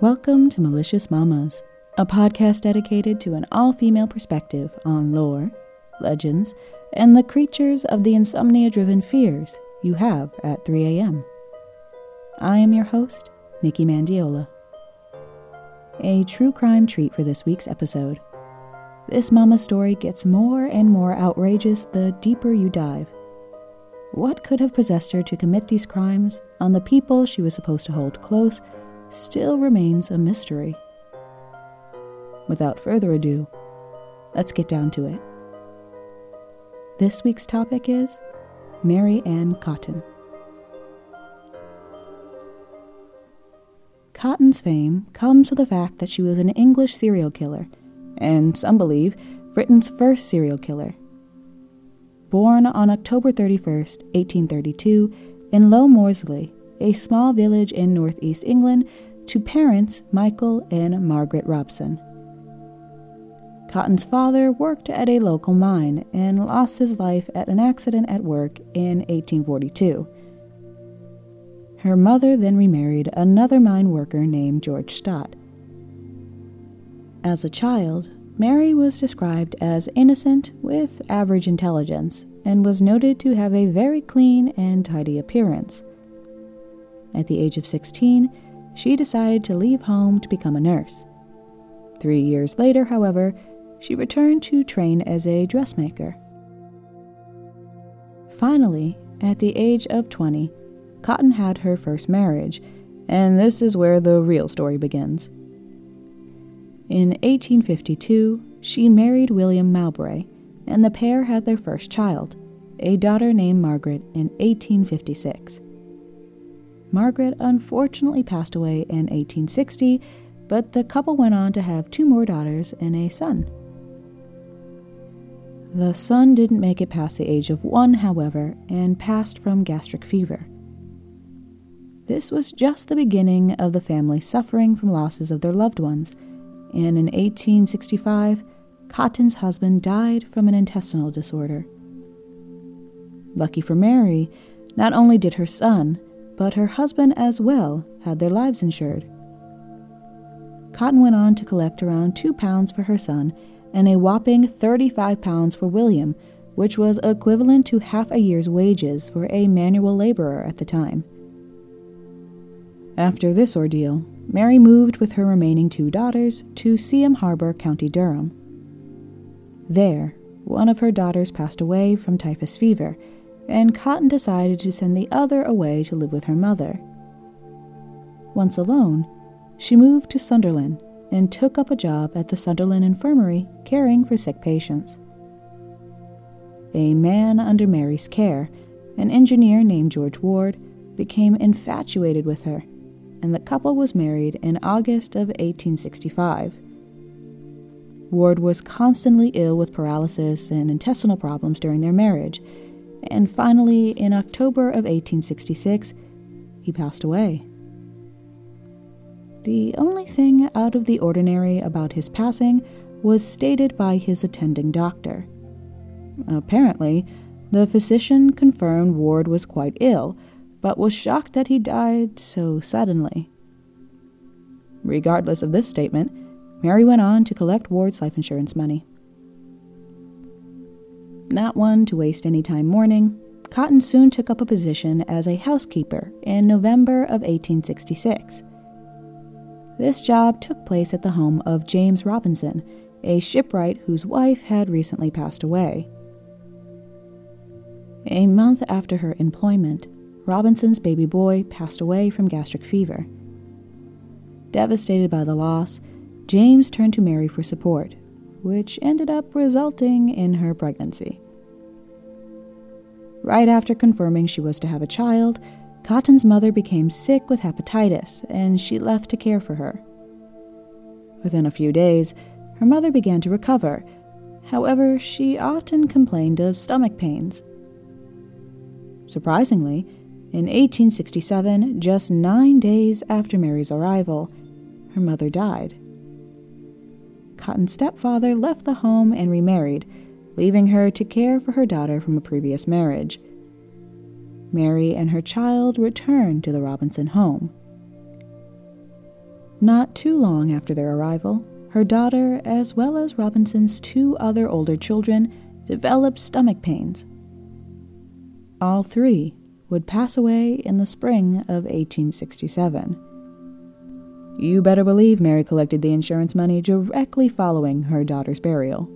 Welcome to Malicious Mamas, a podcast dedicated to an all female perspective on lore, legends, and the creatures of the insomnia driven fears you have at 3 a.m. I am your host, Nikki Mandiola. A true crime treat for this week's episode. This mama story gets more and more outrageous the deeper you dive. What could have possessed her to commit these crimes on the people she was supposed to hold close still remains a mystery. Without further ado, let's get down to it. This week's topic is Mary Ann Cotton. Cotton's fame comes with the fact that she was an English serial killer, and some believe Britain's first serial killer. Born on October 31, 1832, in Low Moorsley, a small village in northeast England, to parents Michael and Margaret Robson. Cotton's father worked at a local mine and lost his life at an accident at work in 1842. Her mother then remarried another mine worker named George Stott. As a child, Mary was described as innocent with average intelligence and was noted to have a very clean and tidy appearance. At the age of 16, she decided to leave home to become a nurse. Three years later, however, she returned to train as a dressmaker. Finally, at the age of 20, Cotton had her first marriage, and this is where the real story begins. In 1852, she married William Mowbray, and the pair had their first child, a daughter named Margaret, in 1856. Margaret unfortunately passed away in 1860, but the couple went on to have two more daughters and a son. The son didn't make it past the age of one, however, and passed from gastric fever. This was just the beginning of the family suffering from losses of their loved ones, and in 1865, Cotton's husband died from an intestinal disorder. Lucky for Mary, not only did her son, but her husband as well had their lives insured. Cotton went on to collect around two pounds for her son and a whopping 35 pounds for William, which was equivalent to half a year's wages for a manual laborer at the time. After this ordeal, Mary moved with her remaining two daughters to Seaham Harbor, County Durham. There, one of her daughters passed away from typhus fever, and Cotton decided to send the other away to live with her mother. Once alone, she moved to Sunderland and took up a job at the Sunderland Infirmary caring for sick patients. A man under Mary's care, an engineer named George Ward, became infatuated with her, and the couple was married in August of 1865. Ward was constantly ill with paralysis and intestinal problems during their marriage and finally, in October of 1866, he passed away. The only thing out of the ordinary about his passing was stated by his attending doctor. Apparently, the physician confirmed Ward was quite ill, but was shocked that he died so suddenly. Regardless of this statement, Mary went on to collect Ward's life insurance money. Not one to waste any time mourning, Cotton soon took up a position as a housekeeper in November of 1866. This job took place at the home of James Robinson, a shipwright whose wife had recently passed away. A month after her employment, Robinson's baby boy passed away from gastric fever. Devastated by the loss, James turned to Mary for support, which ended up resulting in her pregnancy. Right after confirming she was to have a child, Cotton's mother became sick with hepatitis and she left to care for her. Within a few days, her mother began to recover. However, she often complained of stomach pains. Surprisingly, in 1867, just nine days after Mary's arrival, her mother died. Cotton's stepfather left the home and remarried, leaving her to care for her daughter from a previous marriage. Mary and her child returned to the Robinson home. Not too long after their arrival, her daughter, as well as Robinson's two other older children, developed stomach pains. All three would pass away in the spring of 1867. You better believe Mary collected the insurance money directly following her daughter's burial.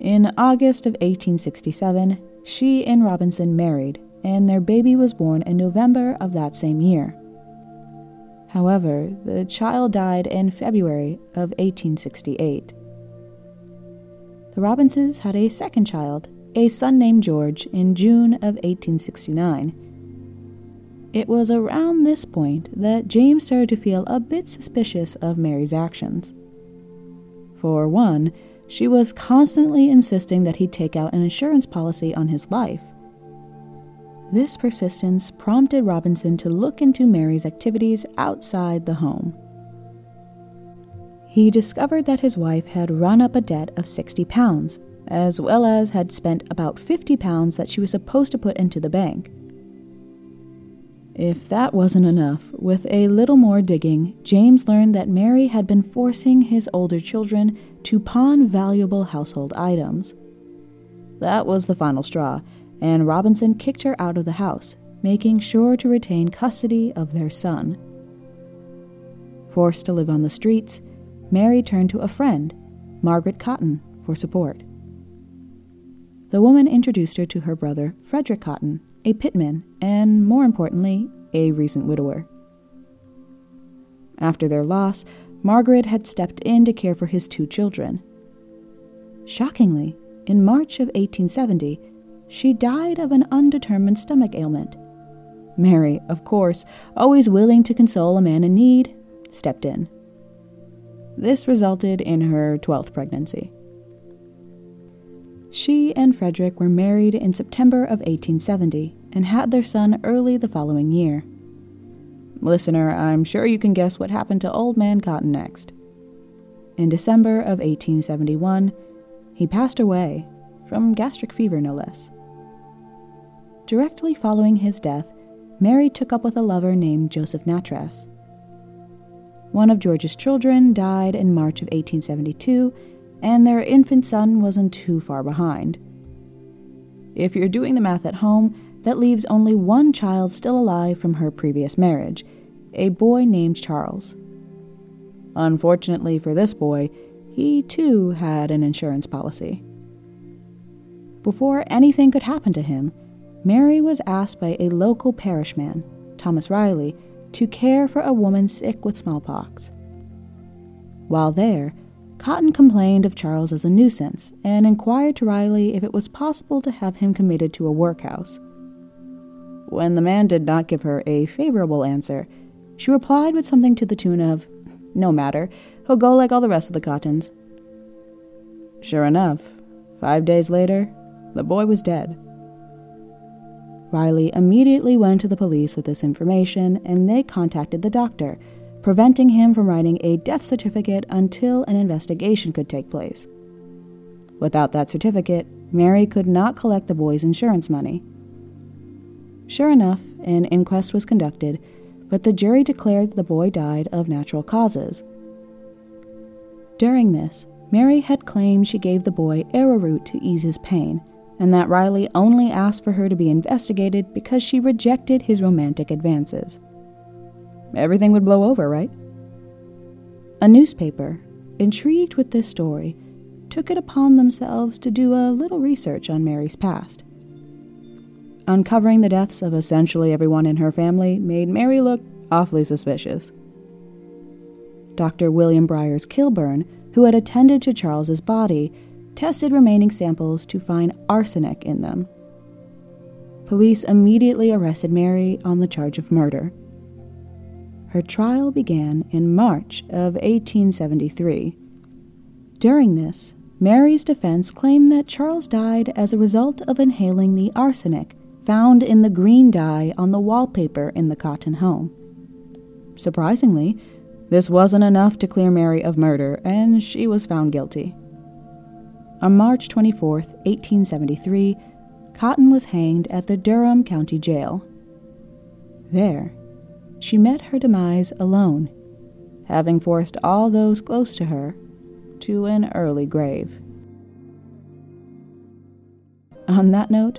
In August of 1867, she and Robinson married, and their baby was born in November of that same year. However, the child died in February of 1868. The Robinsons had a second child, a son named George, in June of 1869. It was around this point that James started to feel a bit suspicious of Mary's actions. For one, she was constantly insisting that he take out an insurance policy on his life. This persistence prompted Robinson to look into Mary's activities outside the home. He discovered that his wife had run up a debt of 60 pounds, as well as had spent about 50 pounds that she was supposed to put into the bank. If that wasn't enough, with a little more digging, James learned that Mary had been forcing his older children to pawn valuable household items. That was the final straw, and Robinson kicked her out of the house, making sure to retain custody of their son. Forced to live on the streets, Mary turned to a friend, Margaret Cotton, for support. The woman introduced her to her brother, Frederick Cotton, a pitman, and more importantly, a recent widower. After their loss, Margaret had stepped in to care for his two children. Shockingly, in March of 1870, she died of an undetermined stomach ailment. Mary, of course, always willing to console a man in need, stepped in. This resulted in her 12th pregnancy. She and Frederick were married in September of 1870 and had their son early the following year. Listener, I'm sure you can guess what happened to Old Man Cotton next. In December of 1871, he passed away, from gastric fever no less. Directly following his death, Mary took up with a lover named Joseph Nattrass. One of George's children died in March of 1872, and their infant son wasn't too far behind. If you're doing the math at home, that leaves only one child still alive from her previous marriage, a boy named Charles. Unfortunately for this boy, he too had an insurance policy. Before anything could happen to him, Mary was asked by a local parishman, Thomas Riley, to care for a woman sick with smallpox. While there, Cotton complained of Charles as a nuisance and inquired to Riley if it was possible to have him committed to a workhouse. When the man did not give her a favorable answer, she replied with something to the tune of, No matter, he'll go like all the rest of the Cottons. Sure enough, five days later, the boy was dead. Riley immediately went to the police with this information and they contacted the doctor, preventing him from writing a death certificate until an investigation could take place. Without that certificate, Mary could not collect the boy's insurance money. Sure enough, an inquest was conducted, but the jury declared the boy died of natural causes. During this, Mary had claimed she gave the boy arrowroot to ease his pain, and that Riley only asked for her to be investigated because she rejected his romantic advances everything would blow over, right? A newspaper, intrigued with this story, took it upon themselves to do a little research on Mary's past. Uncovering the deaths of essentially everyone in her family made Mary look awfully suspicious. Dr. William Briers Kilburn, who had attended to Charles's body, tested remaining samples to find arsenic in them. Police immediately arrested Mary on the charge of murder. Her trial began in March of 1873. During this, Mary's defense claimed that Charles died as a result of inhaling the arsenic found in the green dye on the wallpaper in the Cotton home. Surprisingly, this wasn't enough to clear Mary of murder, and she was found guilty. On March 24, 1873, Cotton was hanged at the Durham County Jail. There, she met her demise alone having forced all those close to her to an early grave. On that note,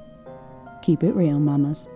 keep it real, mamas.